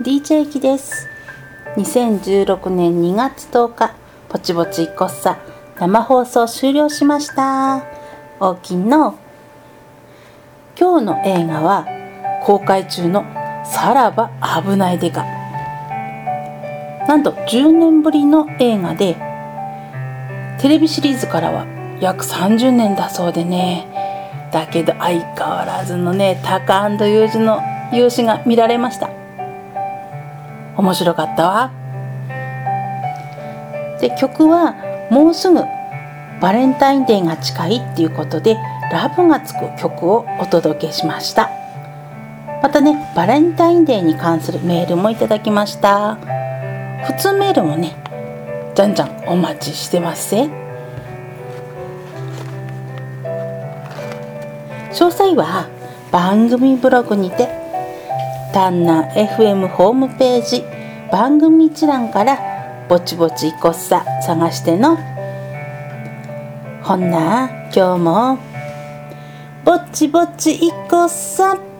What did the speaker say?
DJ きです。2016年2月10日ぼちぼちこっさ生放送終了しました。大きの。今日の映画は公開中のさらば危ないデカ。なんと10年ぶりの映画でテレビシリーズからは約30年だそうでね。だけど相変わらずのねタカユージの勇姿が見られました。面白かったわ。で曲はもうすぐバレンタインデーが近いっていうことでラブがつく曲をお届けしました。またねバレンタインデーに関するメールもいただきました。普通メールもねじゃんじゃんお待ちしてますぜ。詳細は番組ブログにてタンナ FM ホームページ番組一覧からぼちぼちいこっさ探しての。ほんな今日もぼちぼちいこっさ。